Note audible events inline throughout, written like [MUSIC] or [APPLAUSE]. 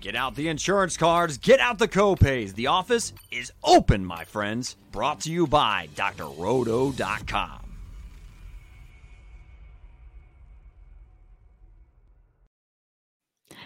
Get out the insurance cards, get out the copays. The office is open, my friends. Brought to you by drroto.com.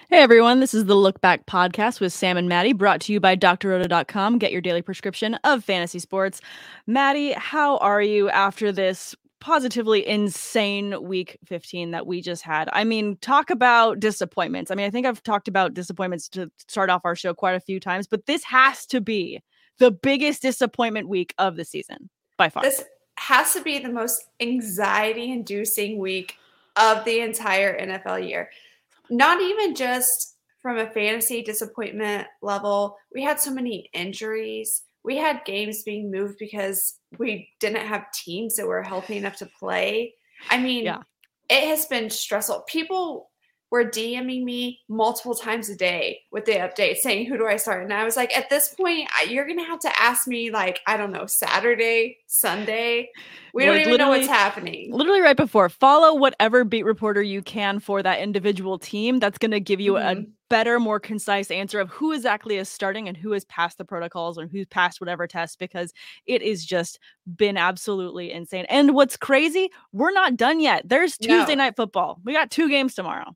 Hey everyone, this is the Look Back podcast with Sam and Maddie, brought to you by drroto.com. Get your daily prescription of fantasy sports. Maddie, how are you after this positively insane week 15 that we just had. I mean, talk about disappointments. I mean, I think I've talked about disappointments to start off our show quite a few times, but this has to be the biggest disappointment week of the season by far. This has to be the most anxiety inducing week of the entire NFL year. Not even just from a fantasy disappointment level, we had so many injuries we had games being moved because we didn't have teams that were healthy enough to play. I mean, yeah. it has been stressful. People were DMing me multiple times a day with the update saying, Who do I start? And I was like, At this point, you're going to have to ask me, like, I don't know, Saturday, Sunday. We don't even know what's happening. Literally right before, follow whatever beat reporter you can for that individual team. That's going to give you mm-hmm. a better, more concise answer of who exactly is starting and who has passed the protocols and who's passed whatever test because it is just been absolutely insane. And what's crazy, we're not done yet. There's Tuesday no. night football. We got two games tomorrow.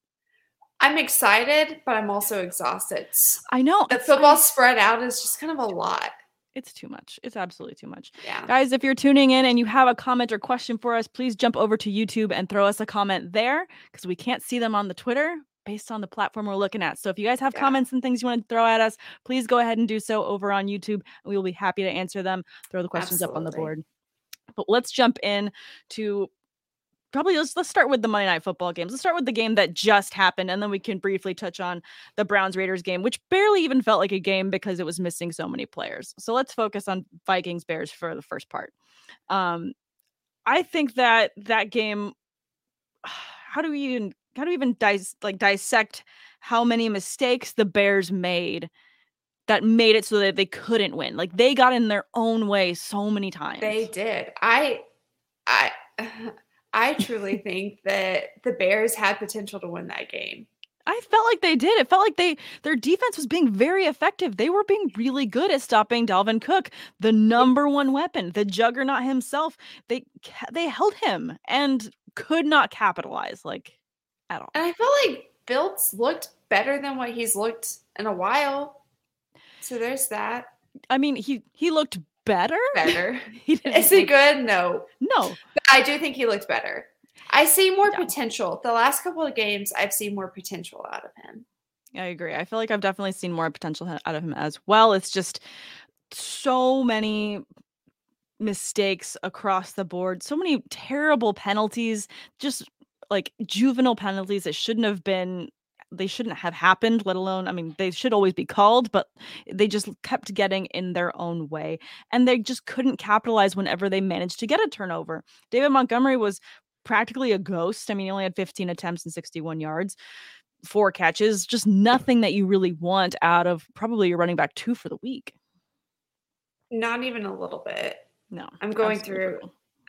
I'm excited, but I'm also exhausted. I know. The football like, spread out is just kind of a lot. It's too much. It's absolutely too much. Yeah. Guys, if you're tuning in and you have a comment or question for us, please jump over to YouTube and throw us a comment there because we can't see them on the Twitter based on the platform we're looking at. So if you guys have yeah. comments and things you want to throw at us, please go ahead and do so over on YouTube and we will be happy to answer them. Throw the questions Absolutely. up on the board. But let's jump in to probably let's let's start with the Monday night football games. Let's start with the game that just happened, and then we can briefly touch on the Browns Raiders game, which barely even felt like a game because it was missing so many players. So let's focus on Vikings Bears for the first part. Um, I think that that game. [SIGHS] How do we even how do we even dis- like dissect how many mistakes the Bears made? that made it so that they couldn't win. Like they got in their own way so many times. They did. I I [LAUGHS] I truly think that the Bears had potential to win that game. I felt like they did. It felt like they their defense was being very effective. They were being really good at stopping Dalvin Cook, the number one weapon, the juggernaut himself. They they held him and could not capitalize like at all. And I felt like Fields looked better than what he's looked in a while. So there's that. I mean, he he looked better. Better. [LAUGHS] Is he good? No. No. But I do think he looked better. I see more yeah. potential. The last couple of games, I've seen more potential out of him. I agree. I feel like I've definitely seen more potential out of him as well. It's just so many mistakes across the board, so many terrible penalties, just like juvenile penalties that shouldn't have been they shouldn't have happened, let alone, I mean, they should always be called, but they just kept getting in their own way. And they just couldn't capitalize whenever they managed to get a turnover. David Montgomery was practically a ghost. I mean, he only had 15 attempts and 61 yards, four catches, just nothing that you really want out of probably your running back two for the week. Not even a little bit. No. I'm going through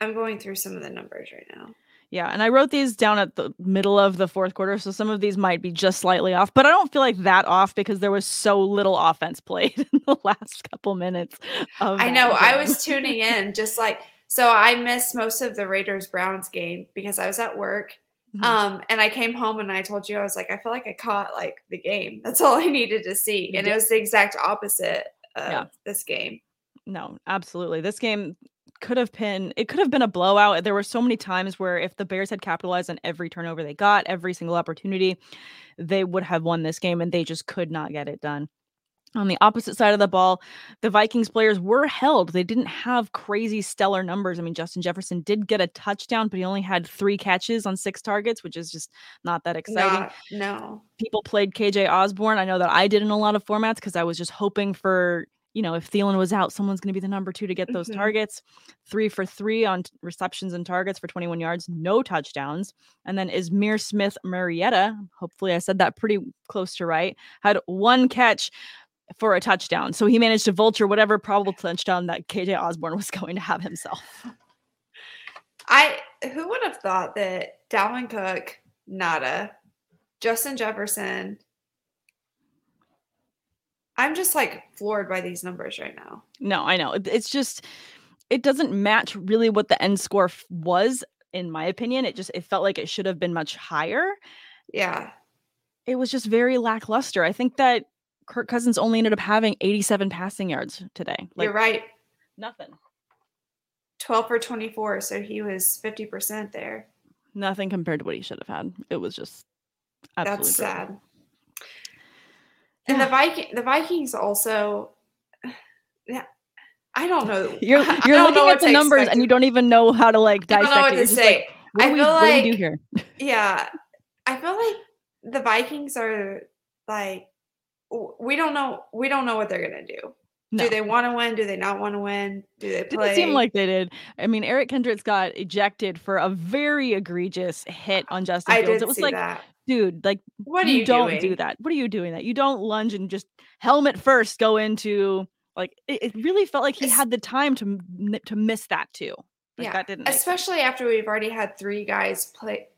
I'm going through some of the numbers right now. Yeah, and I wrote these down at the middle of the fourth quarter, so some of these might be just slightly off, but I don't feel like that off because there was so little offense played [LAUGHS] in the last couple minutes. I know. Game. I was tuning [LAUGHS] in, just like so. I missed most of the Raiders Browns game because I was at work. Mm-hmm. Um, and I came home and I told you I was like, I feel like I caught like the game. [LAUGHS] That's all I needed to see, and it was the exact opposite of yeah. this game. No, absolutely. This game could have been it could have been a blowout. There were so many times where if the Bears had capitalized on every turnover they got, every single opportunity, they would have won this game and they just could not get it done. On the opposite side of the ball, the Vikings players were held. They didn't have crazy stellar numbers. I mean, Justin Jefferson did get a touchdown, but he only had three catches on six targets, which is just not that exciting. Not, no. People played KJ Osborne. I know that I did in a lot of formats because I was just hoping for you know, if Thielen was out, someone's going to be the number two to get those mm-hmm. targets. Three for three on t- receptions and targets for 21 yards, no touchdowns. And then Ihmir Smith-Marietta, hopefully I said that pretty close to right, had one catch for a touchdown. So he managed to vulture whatever probable touchdown that KJ Osborne [LAUGHS] was going to have himself. I who would have thought that Dalvin Cook, nada, Justin Jefferson, I'm just like floored by these numbers right now. No, I know. It's just it doesn't match really what the end score f- was in my opinion. It just it felt like it should have been much higher. Yeah. It was just very lackluster. I think that Kirk Cousins only ended up having 87 passing yards today. Like You're right. nothing. 12 for 24. So he was 50% there. Nothing compared to what he should have had. It was just absolutely That's brutal. sad. And the Viking, the Vikings also, yeah, I don't know. [LAUGHS] You're you're looking at the numbers expect. and you don't even know how to like I dissect don't know what it. to say. like, what, I do we, feel do we do like- here? [LAUGHS] yeah, I feel like the Vikings are like we don't know we don't know what they're gonna do. No. Do they want to win? Do they not want to win? Do they play? Didn't seem like they did. I mean, Eric Kendricks got ejected for a very egregious hit on Justin I Fields. did It was like, that. Dude, like What are you, you don't doing? do that. What are you doing that? You don't lunge and just helmet first go into like it, it really felt like he Es- had the time to to miss that too. Like Yeah, that didn't. Especially after we've already had three guys play,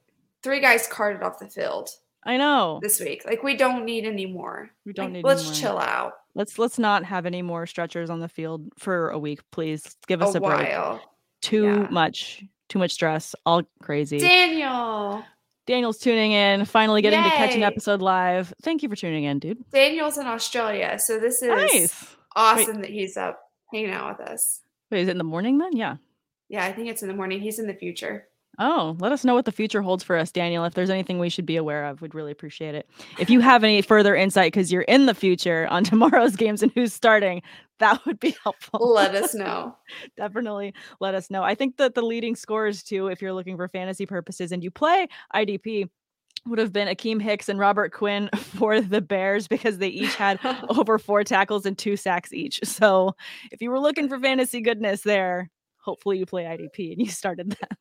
three guys carted off the field I know. this week. Like we don't need any more. We don't Like, need Let's chill out Let's let's not have any more stretchers on the field for a week, please. Give us a a, break. Too Yeah. much, too much stress, all crazy. Daniel, Daniel's tuning in, finally getting to catch an episode live. Thank you for tuning in, dude. Daniel's in Australia, so this is Nice. awesome that he's up hanging out with us. Wait, is it in the morning then? Yeah. Yeah, I think it's in the morning. He's in the future. Oh, let us know what the future holds for us, Daniel. If there's anything we should be aware of, we'd really appreciate it. If you have any further insight because you're in the future on [LAUGHS] tomorrow's games and who's starting, that would be helpful. Let us know. [LAUGHS] Definitely let us know. I think that the leading scores, too, if you're looking for fantasy purposes and you play IDP, would have been Akiem Hicks and Robert Quinn [LAUGHS] for the Bears because they each had over four tackles and two sacks each. So if you were looking for fantasy goodness there, hopefully you play IDP and you started them.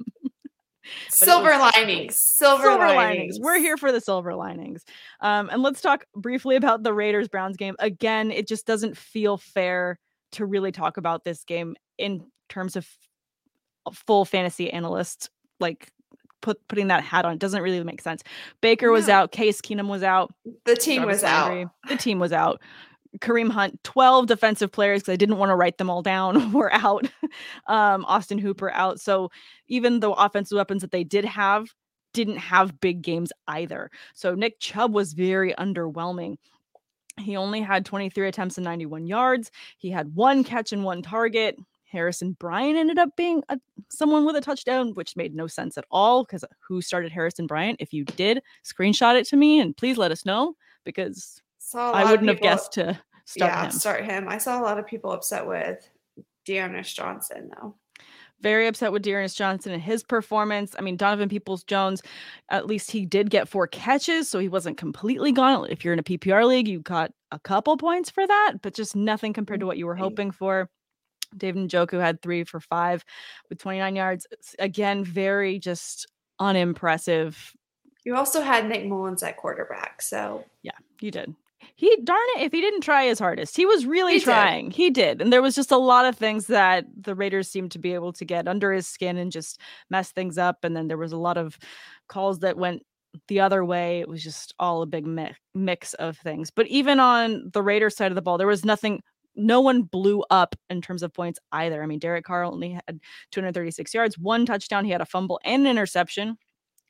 [LAUGHS] silver was- linings. Silver, silver linings. linings. We're here for the silver linings. Um, and let's talk briefly about the Raiders Browns game. Again, it just doesn't feel fair to really talk about this game in terms of full fantasy analysts like put putting that hat on. It doesn't really make sense. Baker was No. out, Case Keenum was out, The team Jarvis was out. The team was out. Kareem Hunt, 12 defensive players because I didn't want to write them all down, [LAUGHS] were out. um, Austin Hooper out. So even the offensive weapons that they did have didn't have big games either. So Nick Chubb was very underwhelming. He only had 23 attempts and 91 yards. He had one catch and one target. Harrison Bryant ended up being a, someone with a touchdown, which made no sense at all because who started Harrison Bryant? If you did, screenshot it to me and please let us know because Saw I wouldn't have guessed to start yeah, him. start him. I saw a lot of people upset with D'Ernest Johnson though. Very upset with D'Ernest Johnson and his performance. I mean, Donovan Peoples Jones, at least he did get four catches, so he wasn't completely gone. If you're in a PPR league, you got a couple points for that, but just nothing compared to what you were mm-hmm. hoping for. David Njoku had three for five with 29 yards. Again, very just unimpressive. You also had Nick Mullens at quarterback, so yeah, You did. He darn it, if he didn't try his hardest, he was really He did. trying. He did. And there was just a lot of things that the Raiders seemed to be able to get under his skin and just mess things up. And then there was a lot of calls that went the other way. It was just all a big mi- mix of things. But even on the Raiders side of the ball, there was nothing. No one blew up in terms of points either. I mean, Derek Carr only had 236 yards, one touchdown. He had a fumble and an interception,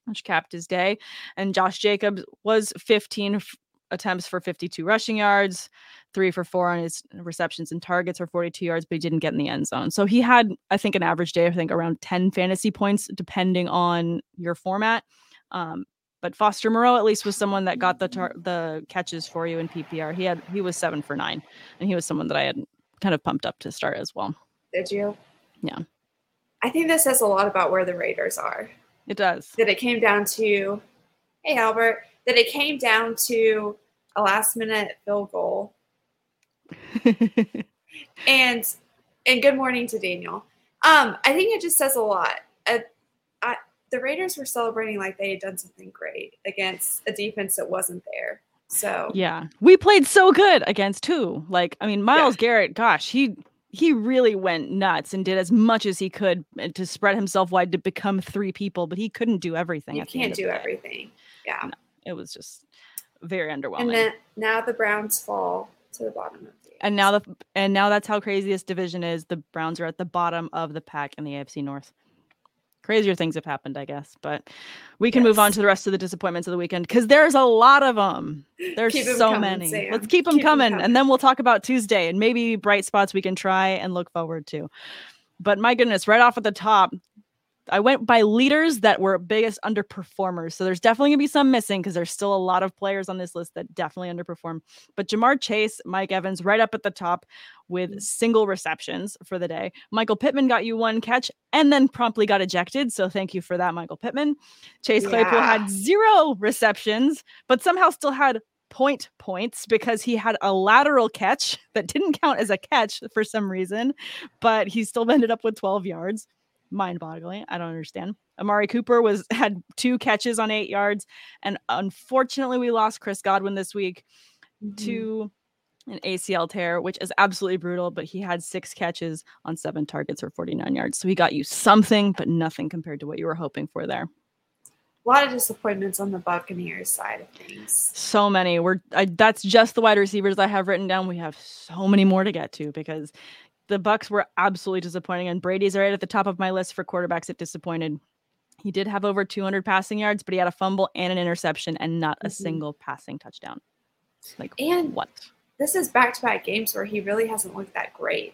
which capped his day. And Josh Jacobs was 15 f- attempts for 52 rushing yards, three for four on his receptions and targets for 42 yards, but he didn't get in the end zone. So he had, I think, an average day, I think around 10 fantasy points, depending on your format. Um, but Foster Moreau at least was someone that got the tar- the catches for you in PPR. He had he was seven for nine, and he was someone that I had kind of pumped up to start as well. did you? Yeah. I think this says a lot about where the Raiders are. It does. That it came down to, hey Albert, that it came down to a last minute field goal. [LAUGHS] And and good morning to Daniel. Um, I think it just says a lot. Uh, I, the Raiders were celebrating like they had done something great against a defense that wasn't there. So Yeah. We played so good against who? Like, I mean, Myles Garrett, gosh, he he really went nuts and did as much as he could uh, to spread himself wide to become three people, but he couldn't do everything. you at the end can't do everything. Yeah. It was just very underwhelming. And then now the Browns fall to the bottom of the And now the and now that's how crazy this division is. The Browns are at the bottom of the pack in the AFC North. Crazier things have happened, I guess, but we can move on to the rest of the disappointments of the weekend because there's a lot of them. There's Keep 'em so coming, many. Sam. Let's keep them Keep coming, coming. and then we'll talk about Tuesday and maybe bright spots we can try and look forward to. But my goodness, right off at the top, I went by leaders that were biggest underperformers. So there's definitely gonna be some missing because there's still a lot of players on this list that definitely underperform. But Ja'Marr Chase, Mike Evans, right up at the top with Mm. single receptions for the day. Michael Pittman got you one catch and then promptly got ejected. So thank you for that, Michael Pittman. Chase Claypool Yeah. had zero receptions, but somehow still had point points because he had a lateral catch that didn't count as a catch for some reason, but he still ended up with 12 yards. Mind-boggling. I don't understand. Amari Cooper was [LAUGHS] had two catches on eight yards, and unfortunately, we lost Chris Godwin this week Mhm. to an ACL tear, which is absolutely brutal. But he had six catches on seven targets for 49 yards, so he got you something, but nothing compared to what you were hoping for there. a lot of disappointments on the Buccaneers side of things. So many. We're I, that's just the wide receivers I have written down. We have so many more to get to because the Bucks were absolutely disappointing, and Brady's right at the top of my list for quarterbacks that disappointed. He did have over 200 passing yards, but he had a fumble and an interception, and not a Mhm. single passing touchdown. Like And what? this is back to back games where he really hasn't looked that great.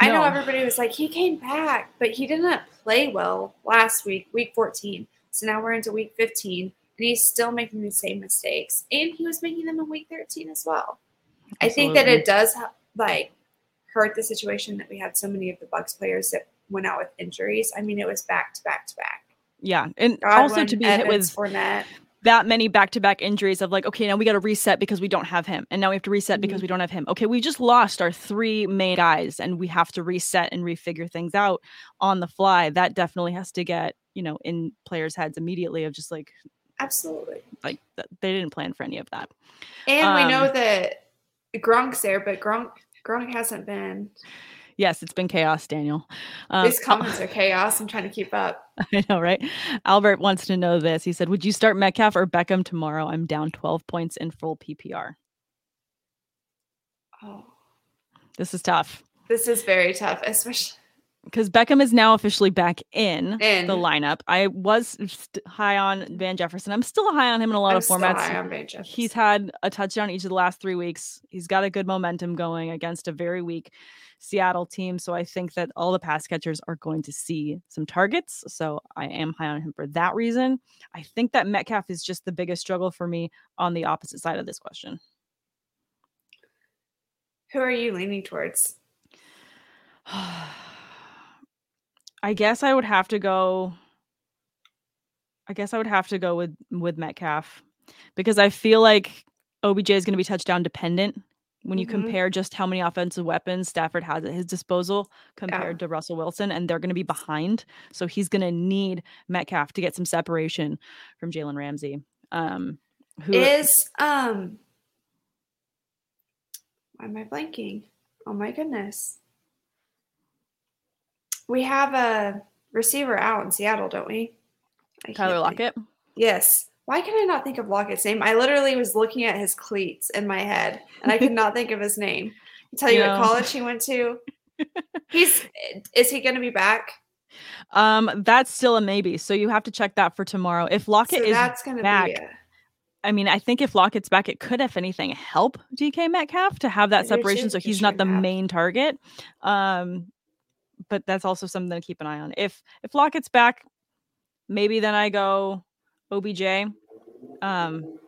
I know everybody was like, he came back, but he didn't play well last week, week 14. So now we're into week 15, and he's still making the same mistakes. And he was making them in week 13 as well. I think that it does like hurt the situation that we had so many of the Bucks players that went out with injuries. I mean, it was back to back to back. Yeah, and also to be hit with Fournette. that many back-to-back injuries of like, okay, now we got to reset because we don't have him, and now we have to reset because we don't have him. Okay, we just lost our three main guys, and we have to reset and refigure things out on the fly. That definitely has to get you know in players' heads immediately of just like Absolutely. like they didn't plan for any of that. And we know Um, that Gronk's there, but Gronk Gronk hasn't been. Yes, it's been chaos, Daniel. Um, His comments are chaos. I'm trying to keep up. [LAUGHS] I know, right? Albert wants to know this. He said, "Would you start Metcalf or Beckham tomorrow? I'm down 12 points in full PPR. Oh, This is tough." this is very tough, especially. Because Beckham is now officially back in, In. the lineup. I was high on Van Jefferson. I'm still high on him in a lot I'm of formats. high on Van Jefferson. He's had a touchdown each of the last three weeks. He's got a good momentum going against a very weak Seattle team. So I think that all the pass catchers are going to see some targets. So I am high on him for that reason. I think that Metcalf is just the biggest struggle for me on the opposite side of this question. Who are you leaning towards? [SIGHS] [SIGHS] [SIGHS] I guess I would have to go. I guess I would have to go with with Metcalf because I feel like OBJ is going to be touchdown dependent when you Mhm. compare just how many offensive weapons Stafford has at his disposal compared to Russell Wilson, and they're going to be behind. So he's going to need Metcalf to get some separation from Jalen Ramsey. Um, who Is um. Why am I blanking? Oh my goodness. We have a receiver out in Seattle, don't we? I Tyler think- Lockett? Yes. Why can I not think of Lockett's name? I literally was looking at his cleats in my head and I could [LAUGHS] not think of his name. I tell you No. what college he went to. [LAUGHS] He's is he gonna be back? Um, that's still a maybe. So you have to check that for tomorrow. If Lockett So is that's gonna back, be I mean, I think if Lockett's back, it could, if anything, help DK Metcalf to have that separation so he's not the main target. Um, but that's also something to keep an eye on. If if Lockett's back, maybe then I go OBJ. Um,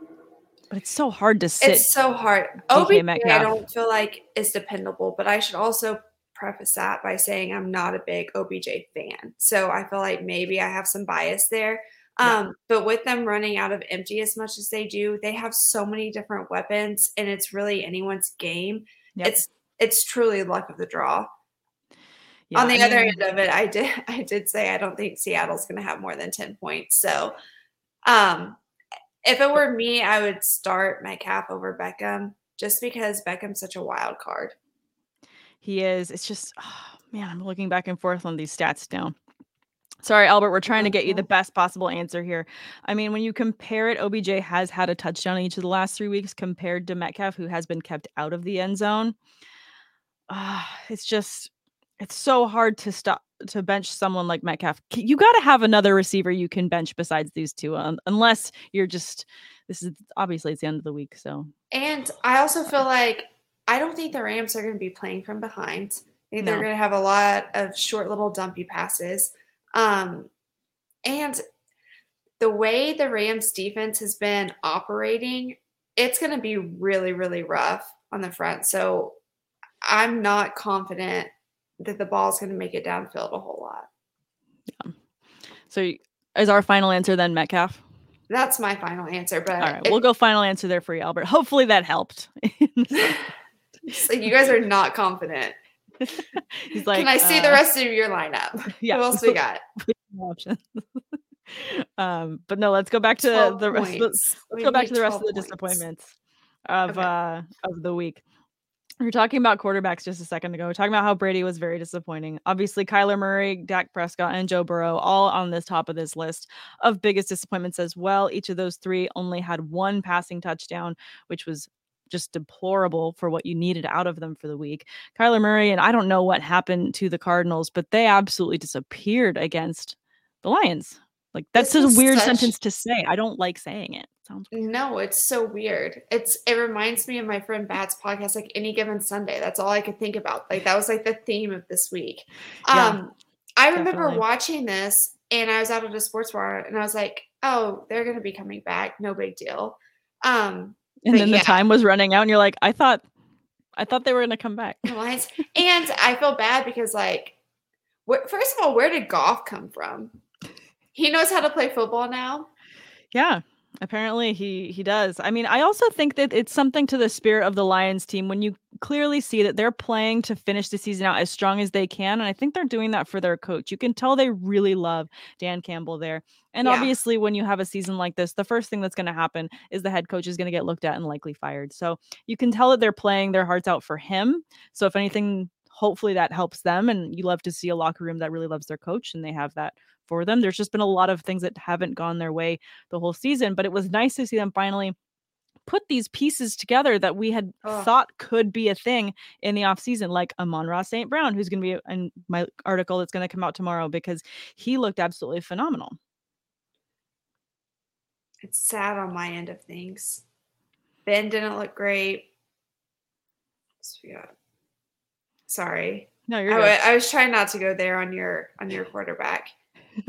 but it's so hard to sit. it's so hard. OBJ, I don't feel like is dependable, but I should also preface that by saying I'm not a big OBJ fan. So I feel like maybe I have some bias there. Yeah. Um, but with them running out of empty as much as they do, they have so many different weapons, and it's really anyone's game. Yep. It's it's truly luck of the draw. Yeah, On the I other mean, end of it, I did [LAUGHS] I did say I don't think Seattle's going to have more than 10 points. So, um if it were me, I would start Metcalf over Beckham just because Beckham's such a wild card. he is. It's just, oh, man, I'm looking back and forth on these stats now. Sorry, Albert, we're trying to get you the best possible answer here. I mean, when you compare it, OBJ has had a touchdown each of the last three weeks compared to Metcalf, who has been kept out of the end zone. Uh, it's just, it's so hard to stop to bench someone like Metcalf. You got to have another receiver you can bench besides these two, um, unless you're just. This is obviously it's the end of the week, so. And I also feel like I don't think the Rams are going to be playing from behind. I think no. they're going to have a lot of short little dumpy passes. Um, and the way the Rams defense has been operating, it's going to be really, really rough on the front. So I'm not confident that the ball is going to make it downfield a whole lot. Yeah. So is our final answer then Metcalf? That's my final answer. But all right, it, we'll go final answer there for you, Albert. Hopefully that helped. [LAUGHS] so you guys are not confident. [LAUGHS] He's like, Can I see uh, the rest of your lineup? [LAUGHS] Yeah. Who else we got? Options. um, but no, let's go back to the rest. Of the, let's we go back to the rest of the disappointments of okay. uh of the week. We are talking about quarterbacks just a second ago. We are talking about how Brady was very disappointing. Obviously, Kyler Murray, Dak Prescott, and Joe Burrow all on this top of this list of biggest disappointments as well. Each of those three only had one passing touchdown, which was just deplorable for what you needed out of them for the week. Kyler Murray, and I don't know what happened to the Cardinals, but they absolutely disappeared against the Lions. Like that's this a weird such... sentence to say. I don't like saying it. Sounds weird. no, it's so weird. It's it reminds me of my friend Bat's podcast, like any given Sunday. That's all I could think about. Like that was like the theme of this week. Yeah, um, I remember definitely. watching this and I was out at a sports bar and I was like, oh, they're gonna be coming back. No big deal. Um, and then yeah. the time was running out, and you're like, I thought, I thought they were gonna come back. and I feel bad because, like, wh- first of all, where did Goff come from? He knows how to play football now. Yeah, apparently he he does. I mean, I also think that it's something to the spirit of the Lions team when you clearly see that they're playing to finish the season out as strong as they can, and I think they're doing that for their coach. You can tell they really love Dan Campbell there. And yeah. obviously, when you have a season like this, the first thing that's going to happen is the head coach is going to get looked at and likely fired. So you can tell that they're playing their hearts out for him. So if anything, hopefully that helps them. And you love to see a locker room that really loves their coach and they have that for them. There's just been a lot of things that haven't gone their way the whole season, but it was nice to see them finally put these pieces together that we had oh. thought could be a thing in the offseason, like Amon-Ra St. Brown, who's going to be in my article that's going to come out tomorrow because he looked absolutely phenomenal it's sad on my end of things. Ben didn't look great. Sorry. No, you're. I was trying not to go there on your on your quarterback. [LAUGHS]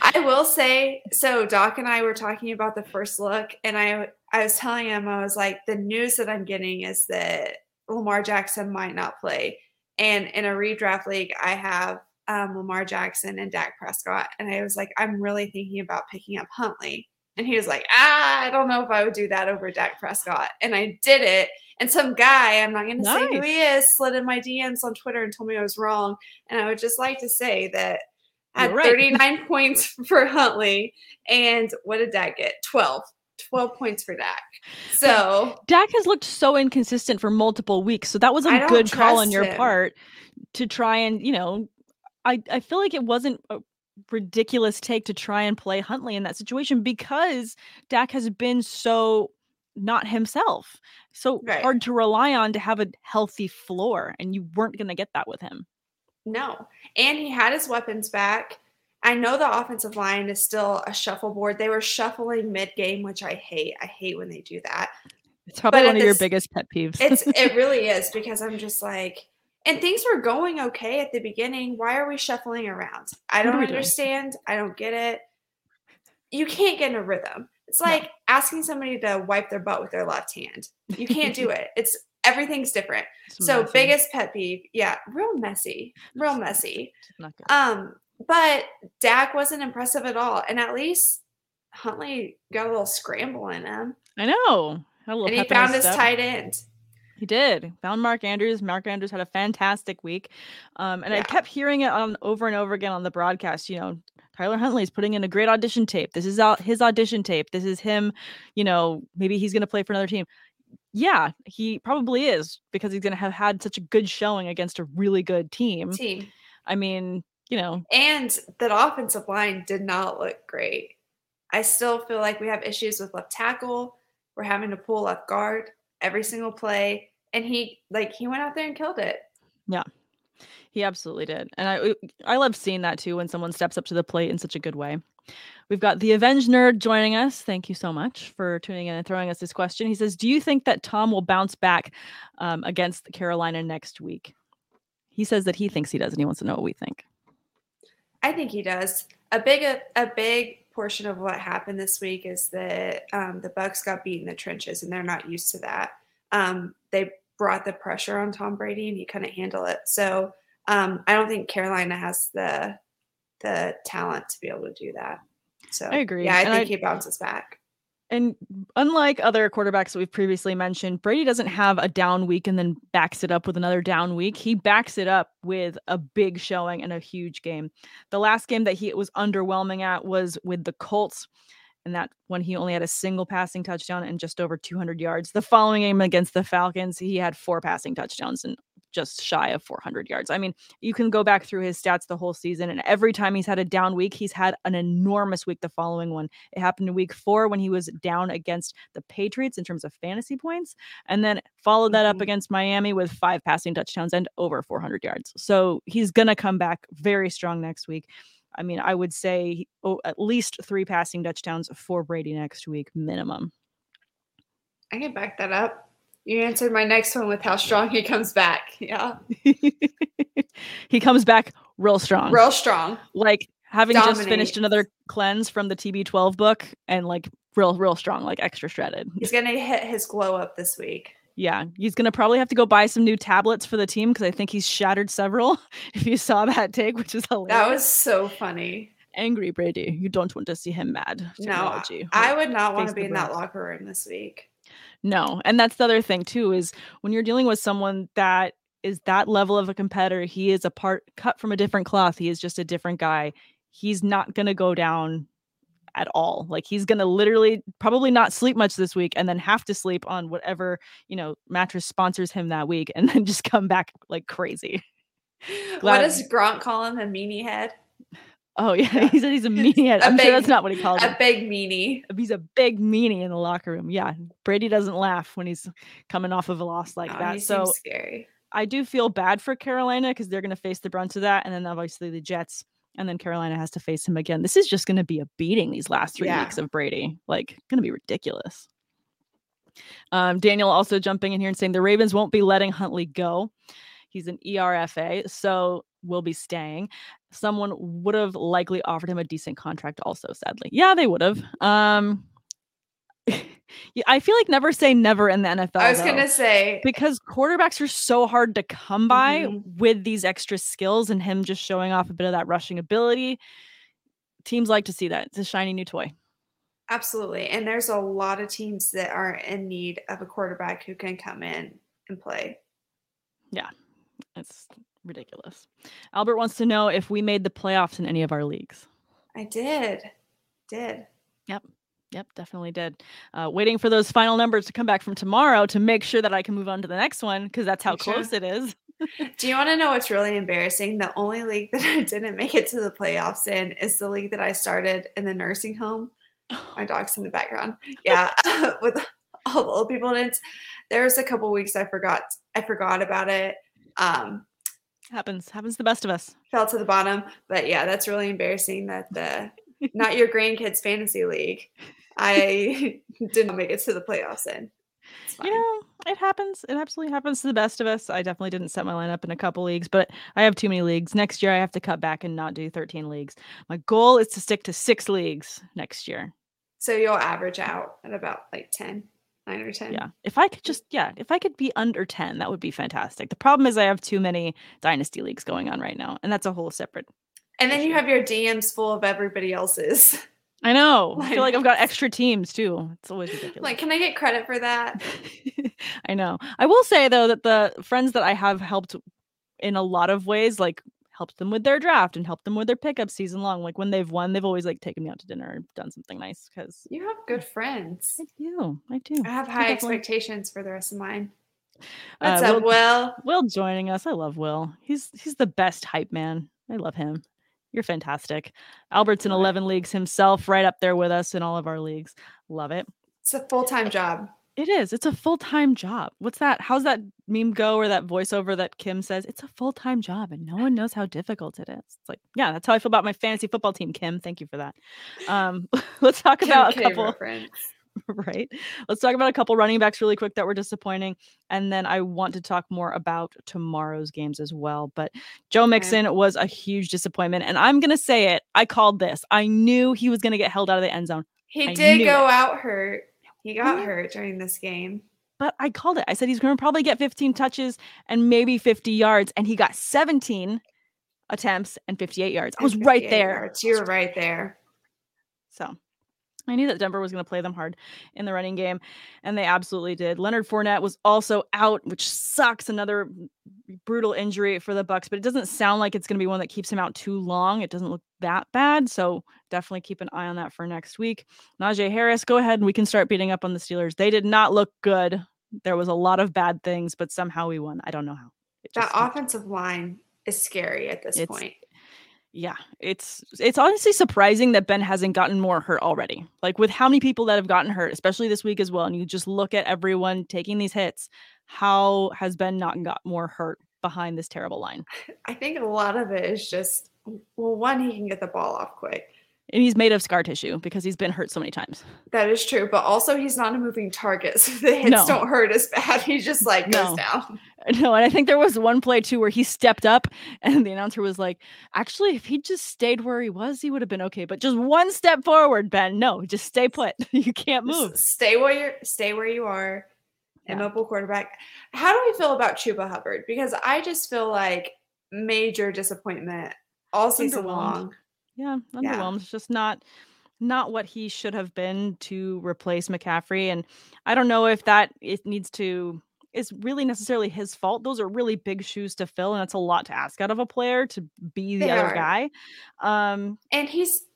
I will say so. Doc and I were talking about the first look, and I I was telling him I was like, the news that I'm getting is that Lamar Jackson might not play, and in a redraft league, I have um, Lamar Jackson and Dak Prescott, and I was like, I'm really thinking about picking up Huntley and he was like, ah, I don't know if I would do that over Dak Prescott. And I did it. And some guy, I'm not going to nice. say who he is, slid in my DMs on Twitter and told me I was wrong. And I would just like to say that had right. [LAUGHS] 39 points for Huntley. And what did Dak get? 12. 12 points for Dak. So Dak has looked so inconsistent for multiple weeks. So that was a good call on your him. part to try and, you know, I, I feel like it wasn't a ridiculous take to try and play Huntley in that situation because Dak has been so not himself. So right. hard to rely on to have a healthy floor, and you weren't going to get that with him. No. And he had his weapons back. I know the offensive line is still a shuffleboard. They were shuffling mid game, which I hate. I hate when they do that. It's probably but one of your biggest pet peeves. it's it [LAUGHS] really is because I'm just like and things were going okay at the beginning. Why are we shuffling around? I don't understand. I don't get it. You can't get in a rhythm. It's like no. asking somebody to wipe their butt with their left hand. You can't do [LAUGHS] it. It's everything's different. It's so messy. biggest pet peeve, yeah, real messy, real messy. Um, but Dak wasn't impressive at all, and at least Huntley got a little scramble in him. I know. and he found his tight end. He did. Found Mark Andrews. Mark Andrews had a fantastic week. Um, and yeah. I kept hearing it on over and over again on the broadcast. You know, Tyler Huntley is putting in a great audition tape. This is out his audition tape. This is him, you know, maybe he's going to play for another team. Yeah, he probably is because he's going to have had such a good showing against a really good team. Team. I mean, you know. And that offensive line did not look great. I still feel like we have issues with left tackle. We're having to pull left guard every single play. And he like he went out there and killed it. Yeah. He absolutely did. And I I love seeing that too when someone steps up to the plate in such a good way. We've got the Avenge Nerd joining us. Thank you so much for tuning in and throwing us this question. He says, Do you think that Tom will bounce back um, against Carolina next week? He says that he thinks he does, and he wants to know what we think. I think he does. A big a, a big portion of what happened this week is that um, the Bucs got beat in the trenches, and they're not used to that. Um, they brought the pressure on Tom Brady, and he couldn't handle it. So um, I don't think Carolina has the the talent to be able to do that. So I agree. Yeah, I And think I- he bounces back. And unlike other quarterbacks that we've previously mentioned, Brady doesn't have a down week and then backs it up with another down week. He backs it up with a big showing and a huge game. The last game that he was underwhelming at was with the Colts, and that when he only had a single passing touchdown and just over 200 yards. The following game against the Falcons, he had four passing touchdowns and just shy of 400 yards. I mean, you can go back through his stats the whole season, and every time he's had a down week, he's had an enormous week the following one. It happened in week four when he was down against the Patriots in terms of fantasy points, and then followed that up Mhm. against Miami with five passing touchdowns and over 400 yards. So he's going to come back very strong next week. I mean, I would say oh, at least three passing touchdowns for Brady next week, minimum. I can back that up. You answered my next one with how strong he comes back. [LAUGHS] Yeah, [LAUGHS] he comes back real strong. real strong. like having just finished another cleanse from the TB12 book and like real, real strong, like extra shredded. He's gonna hit his glow up this week. Yeah, he's gonna probably have to go buy some new tablets for the team because I think he's shattered several. [LAUGHS] If you saw that take, which is hilarious. That was so funny. angry Brady. You don't want to see him mad. No, I would not want to be in that locker room this week. No, and that's the other thing too is when you're dealing with someone that is that level of a competitor, he is a part cut from a different cloth. He is just a different guy. He's not going to go down at all. Like he's going to literally probably not sleep much this week and then have to sleep on whatever, you know, mattress sponsors him that week and then [LAUGHS] just come back like crazy. [LAUGHS] what does Grant call him? A meanie head? Oh yeah, Yeah. he said he's a [LAUGHS] meanie. A I'm sure that's not what he called A him. big meanie. He's a big meanie in the locker room. Yeah, Brady doesn't laugh when he's coming off of a loss like oh, No, that. So scary. I do feel bad for Carolina because they're going to face the brunt of that, and then obviously the Jets, and then Carolina has to face him again. This is just going to be a beating these last three Yeah. weeks of Brady, like going to be ridiculous. Um, Daniel also jumping in here and saying the Ravens won't be letting Huntley go. He's an ERFA, so will be staying. Someone would have likely offered him a decent contract, also. Sadly, yeah, they would have. Um, I feel like never say never in the NFL. I was though gonna say because quarterbacks are so hard to come by Mhm. with these extra skills and him just showing off a bit of that rushing ability. Teams like to see that. It's a shiny new toy. absolutely. And there's a lot of teams that are in need of a quarterback who can come in and play. Yeah, it's ridiculous. Albert wants to know if we made the playoffs in any of our leagues. I did. Did. Yep, definitely did. Uh, waiting for those final numbers to come back from tomorrow to make sure that I can move on to the next one because that's how sure? close it is. [LAUGHS] Do you want to know what's really embarrassing? The only league that I didn't make it to the playoffs in is the league that I started in the nursing home. My [LAUGHS] dog's in the background. Yeah, [LAUGHS] with all the old people in it. There was a couple weeks I forgot. I forgot about it. Um, happens. Happens to the best of us. fell to the bottom. But yeah, that's really embarrassing. That the not your grandkids fantasy league. I [LAUGHS] didn't make it to the playoffs in. You know, it happens. It absolutely happens to the best of us. I definitely didn't set my lineup in a couple leagues, but I have too many leagues. Next year, I have to cut back and not do 13 leagues. My goal is to stick to six leagues next year. so you'll average out at about like 10, 9 or 10. Yeah. If I could just, yeah, if I could be under 10, that would be fantastic. The problem is I have too many dynasty leagues going on right now, and that's a whole separate. And then you have your DMs full of everybody else's. [LAUGHS] I know. I I feel like I've got extra teams too. It's always ridiculous. like, can I get credit for that? [LAUGHS] I know. I will say though that the friends that I have helped in a lot of ways, like helped them with their draft and helped them with their pickup season long. Like when they've won, they've always like taken me out to dinner and done something nice because You have good friends. I do. I do. I have high definitely- expectations for the rest of mine. Uh, What's up, Will- Will? Will joining us. I love Will. He's he's the best hype man. I love him. You're fantastic. Albert's in 11 leagues himself, right up there with us in all of our leagues. Love it. It's a full time job. It is. It's a full time job. What's that? How's that meme go or that voiceover that Kim says? It's a full time job and no one knows how difficult it is. It's like, yeah, that's how I feel about my fantasy football team, Kim. Thank you for that. Um, [LAUGHS] let's talk about a couple. [LAUGHS] right. Let's talk about a couple running backs really quick that were disappointing. And then I want to talk more about tomorrow's games as well. But Joe Mixon okay. was a huge disappointment. And I'm going to say it. I called this. I knew he was going to get held out of the end zone. He I did go it. out hurt. He got hurt during this game. But I called it. I said he's going to probably get 15 touches and maybe 50 yards. And he got 17 attempts and 58 yards. I was right there. Yards. You were right there. So I knew that Denver was going to play them hard in the running game, and they absolutely did. Leonard Fournette was also out, which sucks. Another brutal injury for the Bucks, but it doesn't sound like it's going to be one that keeps him out too long. It doesn't look that bad, so definitely keep an eye on that for next week. Najee Harris, go ahead and we can start beating up on the Steelers. They did not look good. There was a lot of bad things, but somehow we won. I don't know how. That offensive line is scary at this it's, point yeah, it's it's honestly surprising that Ben hasn't gotten more hurt already. Like with how many people that have gotten hurt, especially this week as well, and you just look at everyone taking these hits, how has Ben not got more hurt behind this terrible line? I think a lot of it is just well, one, he can get the ball off quick. And he's made of scar tissue because he's been hurt so many times. That is true, but also he's not a moving target, [LAUGHS] so the hits no. don't hurt as bad. He just like goes no. down. [LAUGHS] No, and I think there was one play too where he stepped up and the announcer was like, actually, if he just stayed where he was, he would have been okay. But just one step forward, Ben. No, just stay put. [LAUGHS] you can't move. Just stay where you're stay where you are. Yeah. mobile quarterback. How do we feel about Chuba Hubbard? Because I just feel like major disappointment all season long. Yeah, underwhelmed. It's just not not what he should have been to replace McCaffrey. And I don't know if that it needs to is really necessarily his fault. Those are really big shoes to fill, and that's a lot to ask out of a player to be the they other are. guy. Um, and he's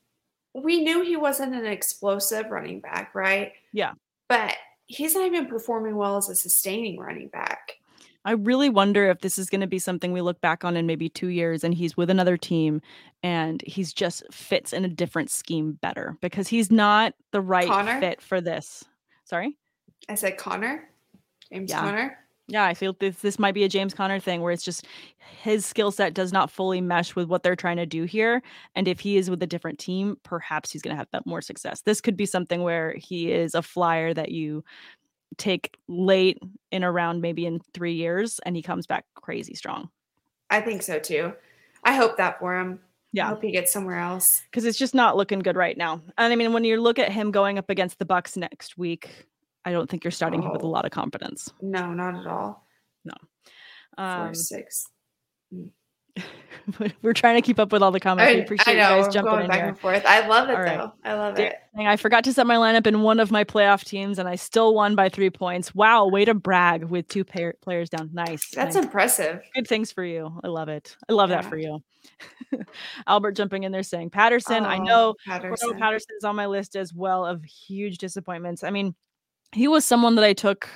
we knew he wasn't an explosive running back, right? Yeah. But he's not even performing well as a sustaining running back. I really wonder if this is going to be something we look back on in maybe two years and he's with another team and he's just fits in a different scheme better because he's not the right Conner? fit for this. Sorry? I said Conner, James yeah. Conner. Yeah, I feel this this might be a James Conner thing where it's just his skill set does not fully mesh with what they're trying to do here. And if he is with a different team, perhaps he's going to have more success. This could be something where he is a flyer that you take late in around maybe in three years and he comes back crazy strong. I think so too. I hope that for him. Yeah. I hope he gets somewhere else. Because it's just not looking good right now. And I mean, when you look at him going up against the Bucks next week, I don't think you're starting oh. him with a oh. lot of confidence. No, not at all. No. Um, Four, six. Mm. [LAUGHS] We're trying to keep up with all the comments. I, we appreciate I know, you guys jumping in back here. and forth. I love it though. I love it. I forgot to set my lineup in one of my playoff teams, and I still won by three points. Wow, way to brag with two players down. Nice. That's nice. impressive. Good things for you. I love it. I love yeah. that for you. [LAUGHS] Albert jumping in there saying Patterson. Oh, I know Patterson. Patterson's on my list as well of huge disappointments. I mean, he was someone that I took,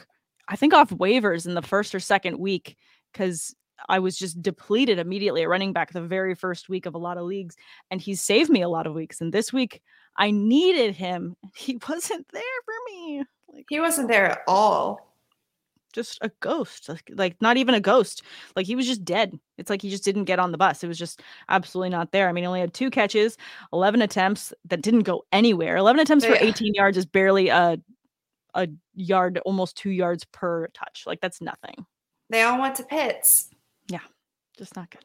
I think, off waivers in the first or second week because I was just depleted immediately at running back the very first week of a lot of leagues. And he saved me a lot of weeks. And this week I needed him. [LAUGHS] He wasn't there for me. Like he wasn't there at all. Just a ghost. Like, like not even a ghost. Like he was just dead. It's like he just didn't get on the bus. It was just absolutely not there. I mean, he only had two catches, 11 attempts that didn't go anywhere. 11 attempts yeah. for 18 yards is barely a a yard, almost two yards per touch. Like that's nothing. They all went to Pitts. Yeah, just not good.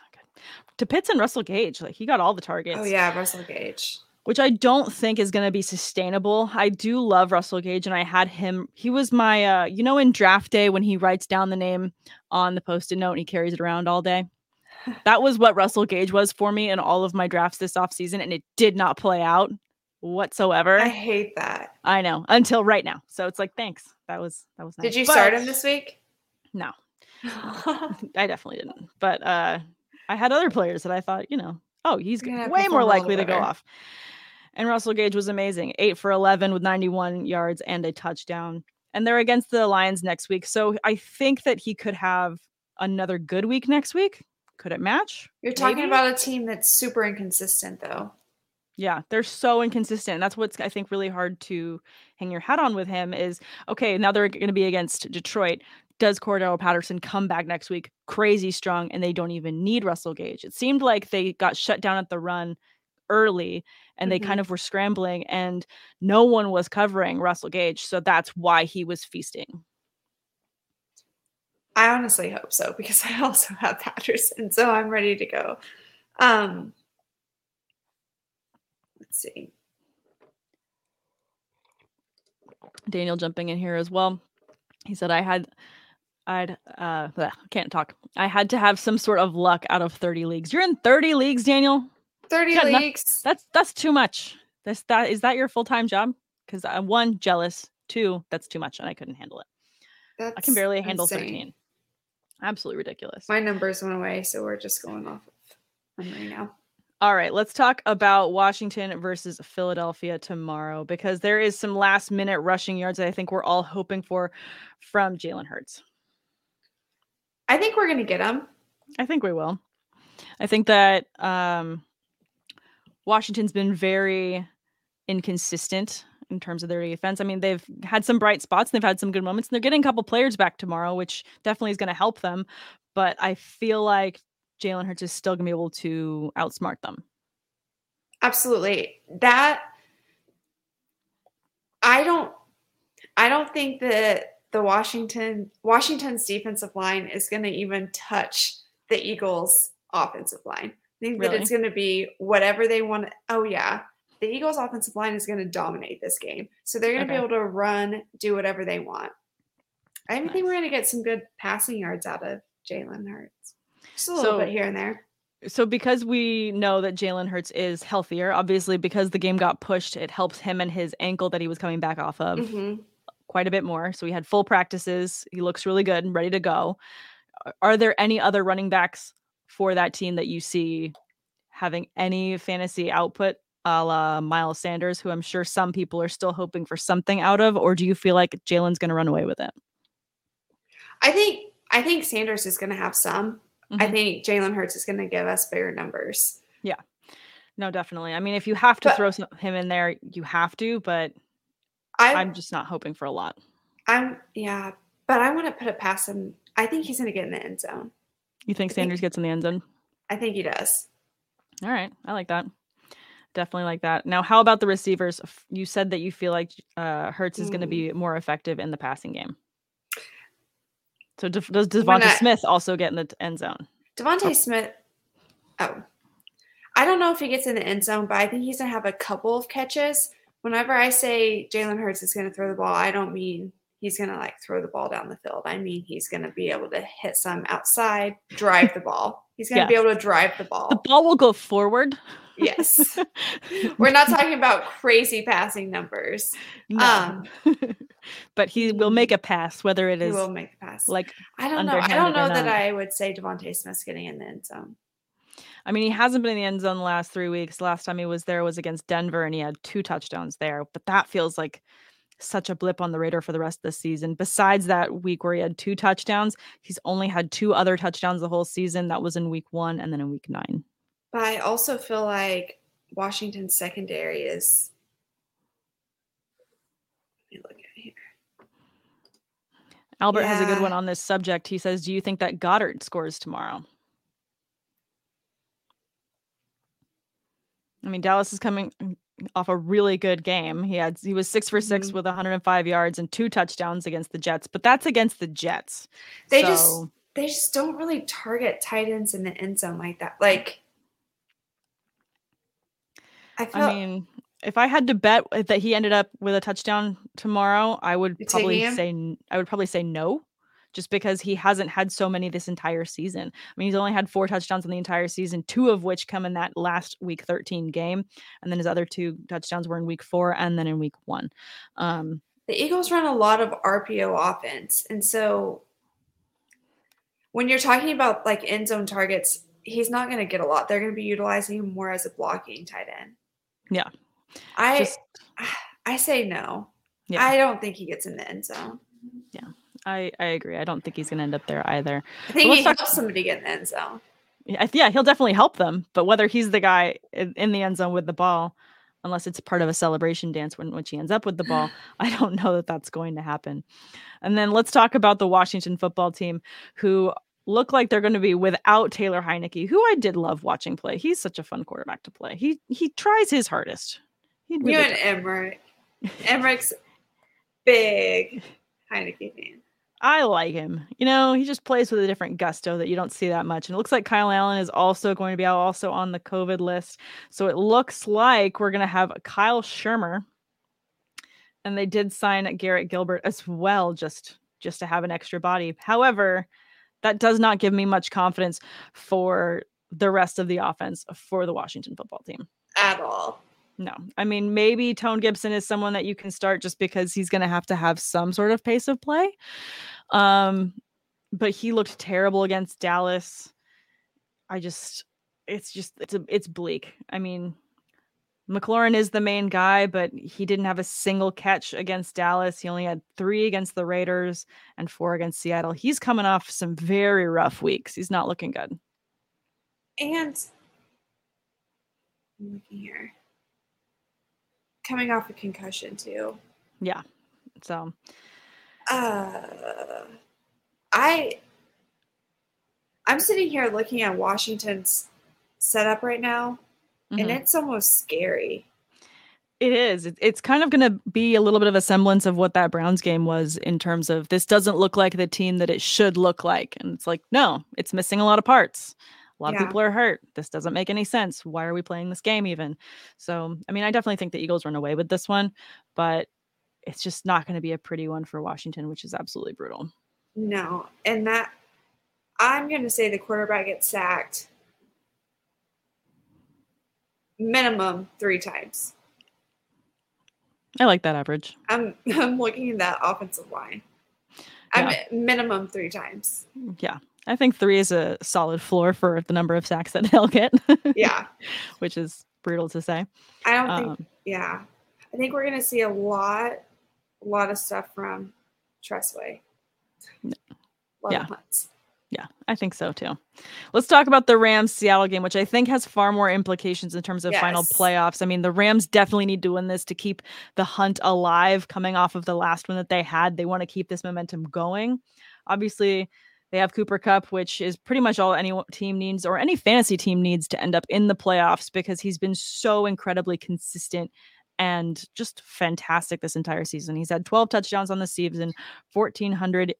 Not good. To Pitts and Russell Gage, like he got all the targets. Oh yeah, Russell Gage. Which I don't think is going to be sustainable. I do love Russell Gage, and I had him. He was my, uh, you know, in draft day when he writes down the name on the post-it note and he carries it around all day. [LAUGHS] that was what Russell Gage was for me in all of my drafts this offseason, and it did not play out whatsoever. I hate that. I know until right now. So it's like, thanks. That was that was. Nice. Did you but, start him this week? No, [LAUGHS] [LAUGHS] I definitely didn't. But uh, I had other players that I thought, you know, oh, he's way more likely to go off. And Russell Gage was amazing, eight for eleven with ninety-one yards and a touchdown. And they're against the Lions next week, so I think that he could have another good week next week. Could it match? You're talking Maybe. about a team that's super inconsistent, though. Yeah, they're so inconsistent. That's what's I think really hard to hang your hat on with him is okay, now they're going to be against Detroit. Does Cordarrelle Patterson come back next week crazy strong and they don't even need Russell Gage? It seemed like they got shut down at the run early and they Mhm. kind of were scrambling and no one was covering Russell Gage. So that's why he was feasting. I honestly hope so because [LAUGHS] I also have Patterson, so I'm ready to go. Um, let's see. Daniel jumping in here as well. He said I had I'd uh bleh, can't talk. I had to have some sort of luck out of 30 leagues. You're in 30 leagues, Daniel? 30 Yeah, no- leagues. That's that's too much. That's that is that your full-time job? Cuz I'm one jealous, two that's too much and I couldn't handle it. That's I can barely handle insane. 13. Absolutely ridiculous. My numbers went away, so we're just going off of memory now. All right, let's talk about Washington versus Philadelphia tomorrow because there is some last minute rushing yards that I think we're all hoping for from Jalen Hurts. I think we're gonna get them. I think we will. I think that um, Washington's been very inconsistent in terms of their defense. I mean, they've had some bright spots, and they've had some good moments, and they're getting a couple players back tomorrow, which definitely is going to help them. But I feel like Jalen Hurts is still going to be able to outsmart them. Absolutely. That I don't I don't think that the Washington Washington's defensive line is going to even touch the Eagles offensive line. I think that it's going to be whatever they want. Oh yeah. The Eagles offensive line is going to dominate this game. So they're going to Okay. be able to run, do whatever they want. I even think we're going to get some good passing yards out of Jalen Hurts. Just a little So- bit here and there. So because we know that Jalen Hurts is healthier, obviously because the game got pushed, it helps him and his ankle that he was coming back off of. Mhm. Quite a bit more. So he had full practices. He looks really good and ready to go. Are there any other running backs for that team that you see having any fantasy output a la Miles Sanders, who I'm sure some people are still hoping for something out of, or do you feel like Jalen's going to run away with it? I think I think Sanders is going to have some. I Mhm. think Jalen Hurts is going to give us bigger numbers. Yeah, no, definitely. I mean, if you have to But- throw some, him in there, you have to, but I, I'm just not hoping for a lot. I'm yeah, but I want to put it past him. I think he's going to get in the end zone. You think I think- Sanders gets in the end zone? I think he does. All right, I like that. Definitely like that. Now, how about the receivers? You said that you feel like uh, Hurts is going to Mm. be more effective in the passing game. So, def- does Devonta I- Smith also get in the end zone? DeVonta Smith. Oh, I don't know if he gets in the end zone, but I think he's going to have a couple of catches. Whenever I say Jalen Hurts is going to throw the ball, I don't mean he's going to like throw the ball down the field. I mean he's going to be able to hit some outside, drive the ball. He's going to be able to drive the ball. The ball will go forward. Yes. [LAUGHS] We're not talking about crazy passing numbers. No. Um, [LAUGHS] but he will make a pass, whether it is. He will make the pass. like I don't know. I don't know that. I would say DeVonta Smith's getting in the end zone. I mean, he hasn't been in the end zone the last three weeks. The last time he was there was against Denver, and he had two touchdowns there. But that feels like such a blip on the radar for the rest of the season. Besides that week where he had two touchdowns, he's only had two other touchdowns the whole season. That was in week one and then in week nine. But I also feel like Washington's secondary is. Let me look at here. Albert has a good one on this subject. He says, Do you think that Goedert scores tomorrow? I mean, Dallas is coming off a really good game. He had he was six for 6 Mhm. with 105 yards and two touchdowns against the Jets, but that's against the Jets. They just they just don't really target tight ends in the end zone like that. Like I feel I mean, if I had to bet that he ended up with a touchdown tomorrow, I would probably say I would probably say no, just because he hasn't had so many this entire season. I mean, he's only had four touchdowns in the entire season, two of which come in that last week 13 game, and then his other two touchdowns were in week four and then in week one. Um, the Eagles run a lot of RPO offense. And so when you're talking about like end zone targets, he's not going to get a lot. They're going to be utilizing him more as a blocking tight end. Yeah. I just [SIGHS] I say no. Yeah. I don't think he gets in the end zone. I I agree. I don't think he's going to end up there either. I think he talk- helps somebody get in the end zone. yeah, yeah, he'll definitely help them. But whether he's the guy in, in the end zone with the ball, unless it's part of a celebration dance when, when she ends up with the ball, [SIGHS] I don't know that that's going to happen. And then let's talk about the Washington football team, who look like they're going to be without Taylor Heinicke, who I did love watching play. He's such a fun quarterback to play. He he tries his hardest. Really you and Emmerich. Emmerich's big [LAUGHS] Heinicke fan. I like him. You know, he just plays with a different gusto that you don't see that much. And it looks like Kyle Allen is also going to be also on the COVID list. So it looks like we're going to have Kyle Shurmur. And they did sign Garrett Gilbert as well, just just to have an extra body. However, that does not give me much confidence for the rest of the offense for the Washington football team. At all. No. I mean, maybe Tone Gibson is someone that you can start just because he's going to have to have some sort of pace of play. Um, but he looked terrible against Dallas. I just, it's just, it's a, it's bleak. I mean, McLaurin is the main guy, but he didn't have a single catch against Dallas. He only had three against the Raiders and four against Seattle. He's coming off some very rough weeks. He's not looking good. And looking here coming off a concussion too. Yeah. So uh I I'm sitting here looking at Washington's setup right now mm-hmm. and it's almost scary. It is. It's kind of going to be a little bit of a semblance of what that Browns game was in terms of this doesn't look like the team that it should look like. And it's like, no, it's missing a lot of parts. A lot yeah. of people are hurt. This doesn't make any sense. Why are we playing this game even? So, I mean, I definitely think the Eagles run away with this one, but it's just not going to be a pretty one for Washington, which is absolutely brutal. No. And that, I'm going to say the quarterback gets sacked minimum three times. I like that average. I'm [LAUGHS] I'm looking at that offensive line. I'm minimum three times. Mm, yeah. I think three is a solid floor for the number of sacks that [LAUGHS] they'll get. yeah. [LAUGHS] Which is brutal to say. I don't um, think, yeah. I think we're going to see a lot, a lot of stuff from Tress Way. yeah. Yeah, I think so too. Let's talk about the Rams Seattle game, which I think has far more implications in terms of yes. final playoffs. I mean, the Rams definitely need to win this to keep the hunt alive coming off of the last one that they had. They want to keep this momentum going. Obviously, they have Cooper Kupp, which is pretty much all any team needs or any fantasy team needs to end up in the playoffs because he's been so incredibly consistent and just fantastic this entire season. He's had 12 touchdowns on the season, 1,400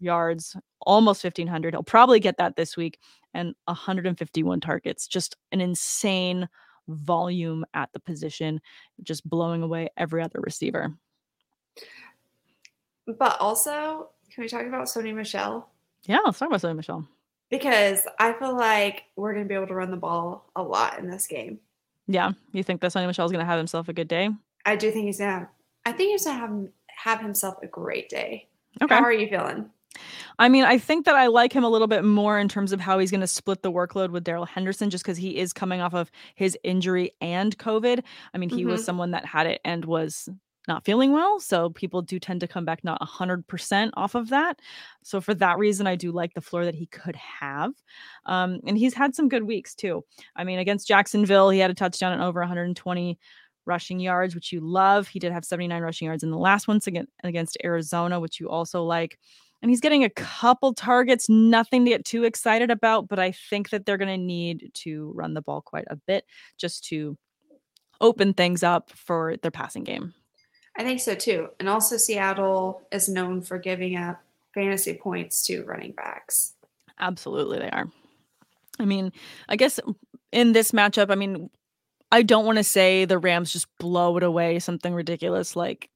yards, almost 1,500. He'll probably get that this week, and 151 targets. Just an insane volume at the position, just blowing away every other receiver. But also, can we talk about Sony Michel? Yeah, let's talk about Sony Michel. Because I feel like we're going to be able to run the ball a lot in this game. Yeah, you think that Sony Michel is going to have himself a good day? I do think he's going to. I think he's going to have have himself a great day. Okay. How are you feeling? I mean, I think that I like him a little bit more in terms of how he's going to split the workload with Darrell Henderson, just because he is coming off of his injury and COVID. I mean, he mm-hmm. was someone that had it and was not feeling well. So people do tend to come back not 100% off of that. So for that reason, I do like the floor that he could have. Um, and he's had some good weeks too. I mean, against Jacksonville, he had a touchdown and over 120 rushing yards, which you love. He did have 79 rushing yards in the last one again against Arizona, which you also like. And he's getting a couple targets, nothing to get too excited about, but I think that they're going to need to run the ball quite a bit just to open things up for their passing game. I think so too. And also, Seattle is known for giving up fantasy points to running backs. Absolutely, they are. I mean, I guess in this matchup, I mean, I don't want to say the Rams just blow it away, something ridiculous like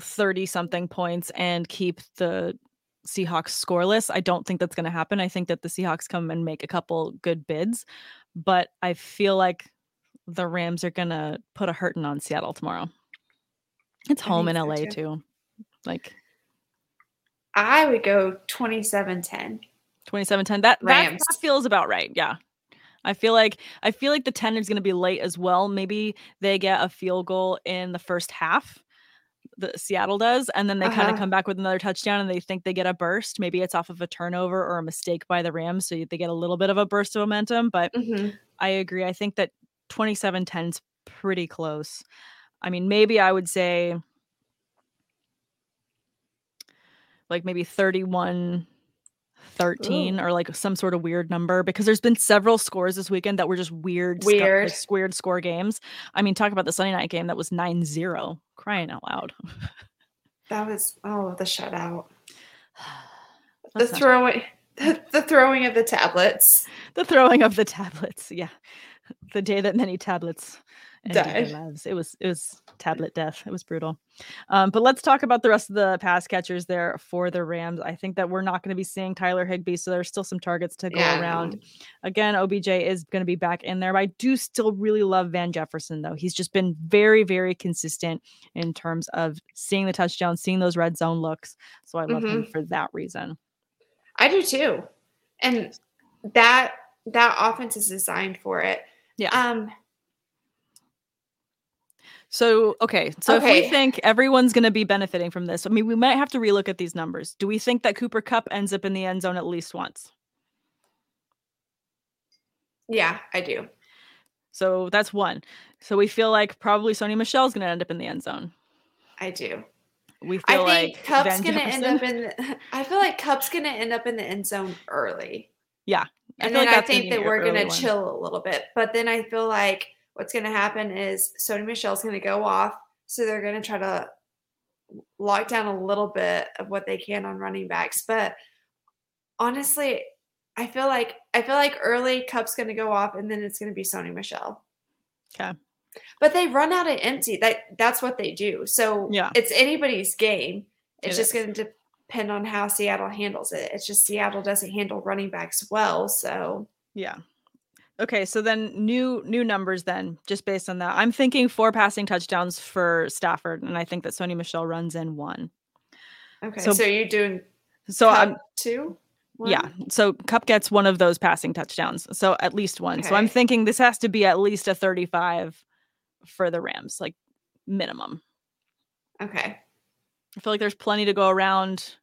30 something points and keep the Seahawks scoreless. I don't think that's going to happen. I think that the Seahawks come and make a couple good bids, but I feel like the Rams are going to put a hurting on Seattle tomorrow. It's home in LA too. too. Like I would go 27-10. 27-10. That, that that feels about right. Yeah. I feel like I feel like the 10 is going to be late as well. Maybe they get a field goal in the first half the Seattle does, and then they kind of Uh-huh. come back with another touchdown and they think they get a burst. Maybe it's off of a turnover or a mistake by the Rams, so they get a little bit of a burst of momentum. But Mhm. I agree. I think that 27-10 is pretty close. I mean, maybe I would say like maybe 31 13 or like some sort of weird number because there's been several scores this weekend that were just weird sco- like, Weird. weird score games. I mean, talk about the Sunday night game that was 9-0. Crying out loud. That was oh the shutout. [SIGHS] The throwing the, [LAUGHS] the throwing of the tablets. the throwing of the tablets. Yeah. The day that many tablets Died. lives. It was it was tablet death. It was brutal. Um, but let's talk about the rest of the pass catchers there for the Rams. I think that we're not going to be seeing Tyler Higbee, so there's still some targets to go Yeah, around. Again, OBJ is going to be back in there. But I do still really love Van Jefferson, though. He's just been very, very consistent in terms of seeing the touchdown, seeing those red zone looks. So I love him Mm-hmm. for that reason. I do too. And that that offense is designed for it. Yeah. Um So okay, so if we think everyone's going to be benefiting from this, I mean, we might have to relook at these numbers. Do we think that Cooper Kupp ends up in the end zone at least once? yeah, I do. So that's one. So we feel like probably Sony Michel's going to end up in the end zone. I do. We I feel think like Kupp's gonna end up in the, [LAUGHS] I feel like Kupp's gonna end up in the end zone early. I And then like I think that we're gonna chill a little bit. But then I feel like what's gonna happen is Sony Michel's gonna go off. So they're gonna try to lock down a little bit of what they can on running backs. But honestly, I feel like I feel like early Kupp's gonna go off and then it's gonna be Sony Michelle. Okay. But they run out of empty. That that's what they do. So Yeah. it's anybody's game. It's It just going to depend on how Seattle handles it. It's just Seattle doesn't handle running backs well. So Yeah. Okay, so then new new numbers then, just based on that. I'm thinking four passing touchdowns for Stafford, and I think that Sony Michel runs in one. okay, So- so, you're doing So I'm two. Yeah. So Kupp gets one of those passing touchdowns. So at least one. So I'm thinking this has to be at least a 35 for the Rams, like minimum. Okay. I feel like there's plenty to go around.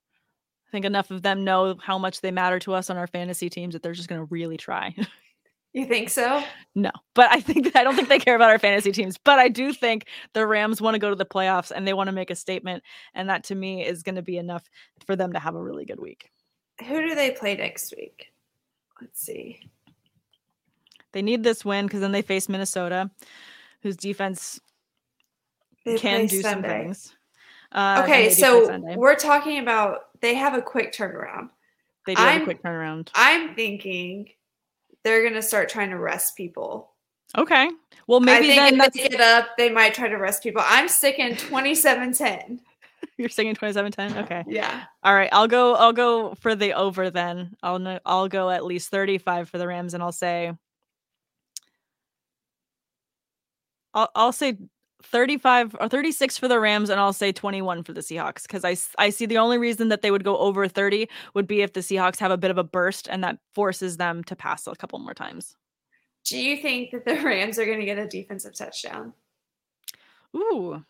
I think enough of them know how much they matter to us on our fantasy teams that they're just going to really try. [LAUGHS] You think so? no, but I think I don't think they care about our fantasy teams, but I do think the Rams want to go to the playoffs and they want to make a statement. And that to me is going to be enough for them to have a really good week. Who do they play next week? Let's see. They need this win because then they face Minnesota, whose defense They can do some things. Uh, Okay, they do play so we're talking about they have a quick turnaround. they do i have a I'm- quick turnaround. I'm thinking they're going to start trying to rest people. Okay, well maybe I think then if they get up, they might try to rest people. I'm sticking [LAUGHS] 27-10. you're singing 27-10. Okay, Yeah. all right. I'll go. I'll go for the over then. I'll I'll go at least 35 for the Rams, and I'll say. I'll I'll say 35 or 36 for the Rams, and I'll say 21 for the Seahawks because I, I see the only reason that they would go over 30 would be if the Seahawks have a bit of a burst and that forces them to pass a couple more times. Do you think that the Rams are going to get a defensive touchdown? Ooh.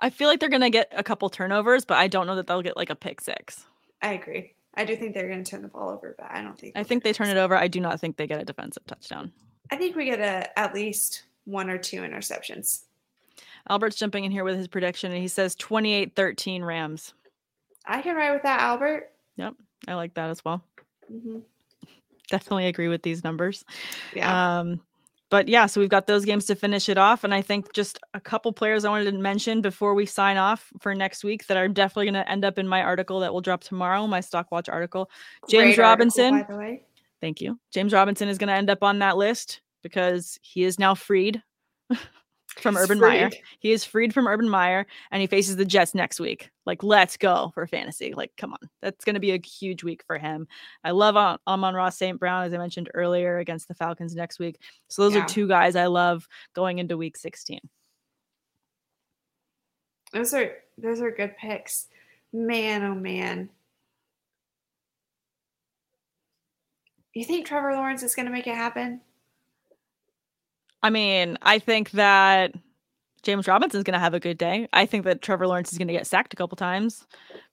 I feel like they're gonna get a couple turnovers, but I don't know that they'll get like a pick six. I agree. I do think they're going to turn the ball over, but I don't think. I think they turn it over. I do not think they get a defensive touchdown. I think we get a at least one or two interceptions. Albert's jumping in here with his prediction, and he says 28-13 Rams. I can ride with that, Albert. Yep. I like that as well. hmm Definitely agree with these numbers. Yeah. Um, but yeah, so we've got those games to finish it off, and I think just a couple players I wanted to mention before we sign off for next week that are definitely going to end up in my article that will drop tomorrow, my Stock Watch article. James Great article, Robinson. by the way. Thank you. James Robinson is going to end up on that list because he is now freed [LAUGHS] from He's Urban Meyer. He is freed from Urban Meyer and he faces the Jets next week. Like, let's go for fantasy. Like, come on. That's going to be a huge week for him. I love Am- Amon-Ra St. Brown, as I mentioned earlier, against the Falcons next week. So, those Yeah. are two guys I love going into week 16. Those are those are good picks. Man, oh man. You think Trevor Lawrence is going to make it happen? I mean, I think that James Robinson's going to have a good day. I think that Trevor Lawrence is going to get sacked a couple times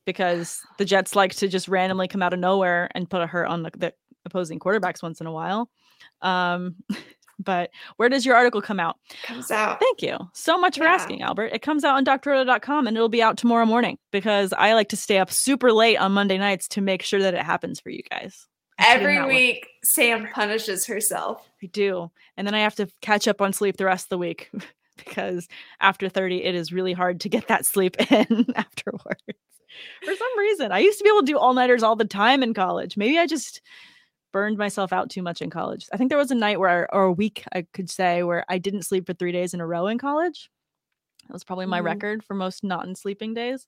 because the Jets like to just randomly come out of nowhere and put a hurt on the, the opposing quarterbacks once in a while. Um, [LAUGHS] but where does your article come out? Comes out. Thank you so much for asking, Albert. It comes out on drroto.com and it'll be out tomorrow morning because I like to stay up super late on Monday nights to make sure that it happens for you guys. I put in Every week, Sam punishes herself. I do. And then I have to catch up on sleep the rest of the week [LAUGHS] because after 30, it is really hard to get that sleep [LAUGHS] in afterwards. For some reason, I used to be able to do all nighters all the time in college. Maybe I just burned myself out too much in college. I think there was a night where, or a week, I could say, where I didn't sleep for three days in a row in college. That was probably my Mhm. record for most not in sleeping days.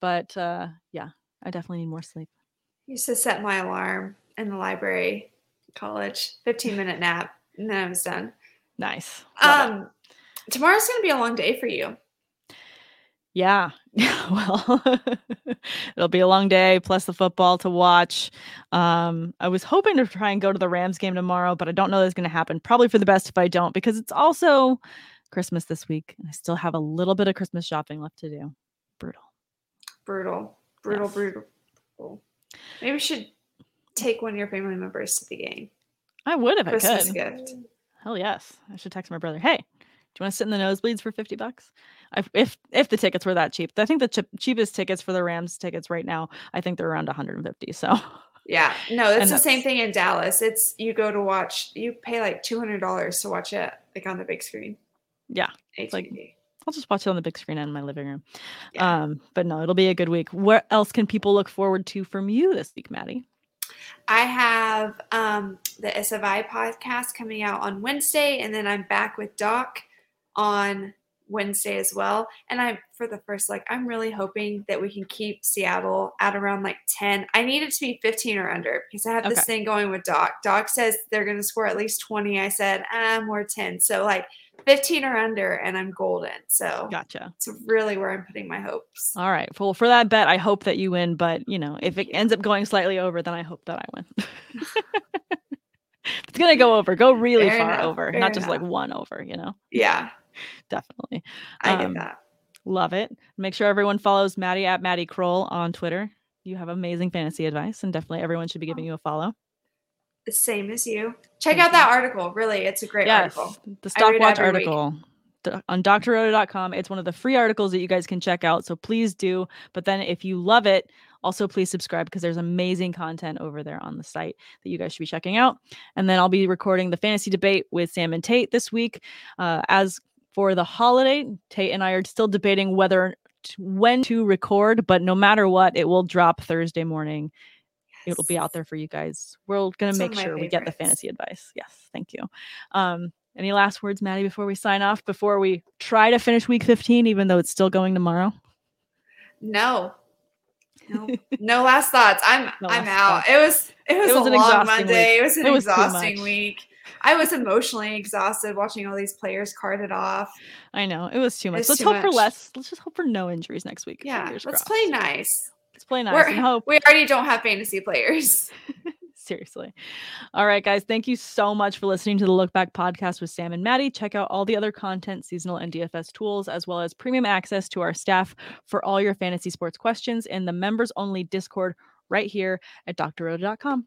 But uh, yeah, I definitely need more sleep. used to set my alarm in the library, college, 15 minute nap, and then I was done. Nice. Love it. Um, tomorrow's gonna be a long day for you. Yeah. [LAUGHS] well, [LAUGHS] it'll be a long day plus the football to watch. Um, I was hoping to try and go to the Rams game tomorrow, but I don't know that's going to happen. Probably for the best if I don't, because it's also Christmas this week. and I still have a little bit of Christmas shopping left to do. Brutal. Brutal, brutal, Yes. brutal. brutal. Maybe we should take one of your family members to the game. I would if I Christmas could. gift. Hell yes. I should text my brother. Hey, do you want to sit in the nosebleeds for 50 bucks? I, if if the tickets were that cheap. I think the chip, cheapest tickets for the Rams tickets right now, I think they're around 150. So Yeah, no, it's the same thing in Dallas. It's you go to watch, you pay like two hundred dollars to watch it, like on the big screen. yeah, like- I'll just watch it on the big screen in my living room. Yeah. Um, but no, it'll be a good week. What else can people look forward to from you this week, Maddie? I have um, the SFI podcast coming out on Wednesday, and then I'm back with Doc on Wednesday as well. And I'm for the first, like, I'm really hoping that we can keep Seattle at around like 10. I need it to be 15 or under because I have this Okay. thing going with Doc. Doc says they're going to score at least 20. I said, ah, more 10. So, like, 15 or under, and I'm golden. So, Gotcha. it's really where I'm putting my hopes. All right. Well, for that bet, I hope that you win. But you know, if it ends up going slightly over, then I hope that I win. [LAUGHS] it's gonna go [LAUGHS] over. Go really Fair far enough, over, fair not just like one over. You know, Yeah, [LAUGHS] definitely. I Um, get that. Love it. Make sure everyone follows Maddie at Maddie Kroll on Twitter. You have amazing fantasy advice, and definitely everyone should be giving you a follow. The same as you. Check Thank out you. that article. Really, it's a great yes, article. the Stockwatch every week. article on drroto.com. It's one of the free articles that you guys can check out. So please do. But then if you love it, also please subscribe because there's amazing content over there on the site that you guys should be checking out. And then I'll be recording the fantasy debate with Sam and Tate this week. Uh, as for the holiday, Tate and I are still debating whether when to record, but no matter what, it will drop Thursday morning. It'll be out there for you guys. We're gonna It's make sure we get the fantasy advice. Yes, thank you. Um, any last words, Maddie, before we sign off? Before we try to finish week 15, even though it's still going tomorrow? No. No, [LAUGHS] no last thoughts. I'm No I'm out. thoughts. It was it was, was a long Monday. week. It was an It was exhausting much. week. I was emotionally exhausted watching all these players carded off. I know it was too much. It's let's too hope for less. Let's just hope for no injuries next week. Yeah, let's crossed. play nice. Let's play nice We're- and hope. We already don't have fantasy players. [LAUGHS] Seriously. All right, guys. Thank you so much for listening to the Look Back podcast with Sam and Maddie. Check out all the other content, seasonal and DFS tools, as well as premium access to our staff for all your fantasy sports questions in the members only Discord right here at drroto.com.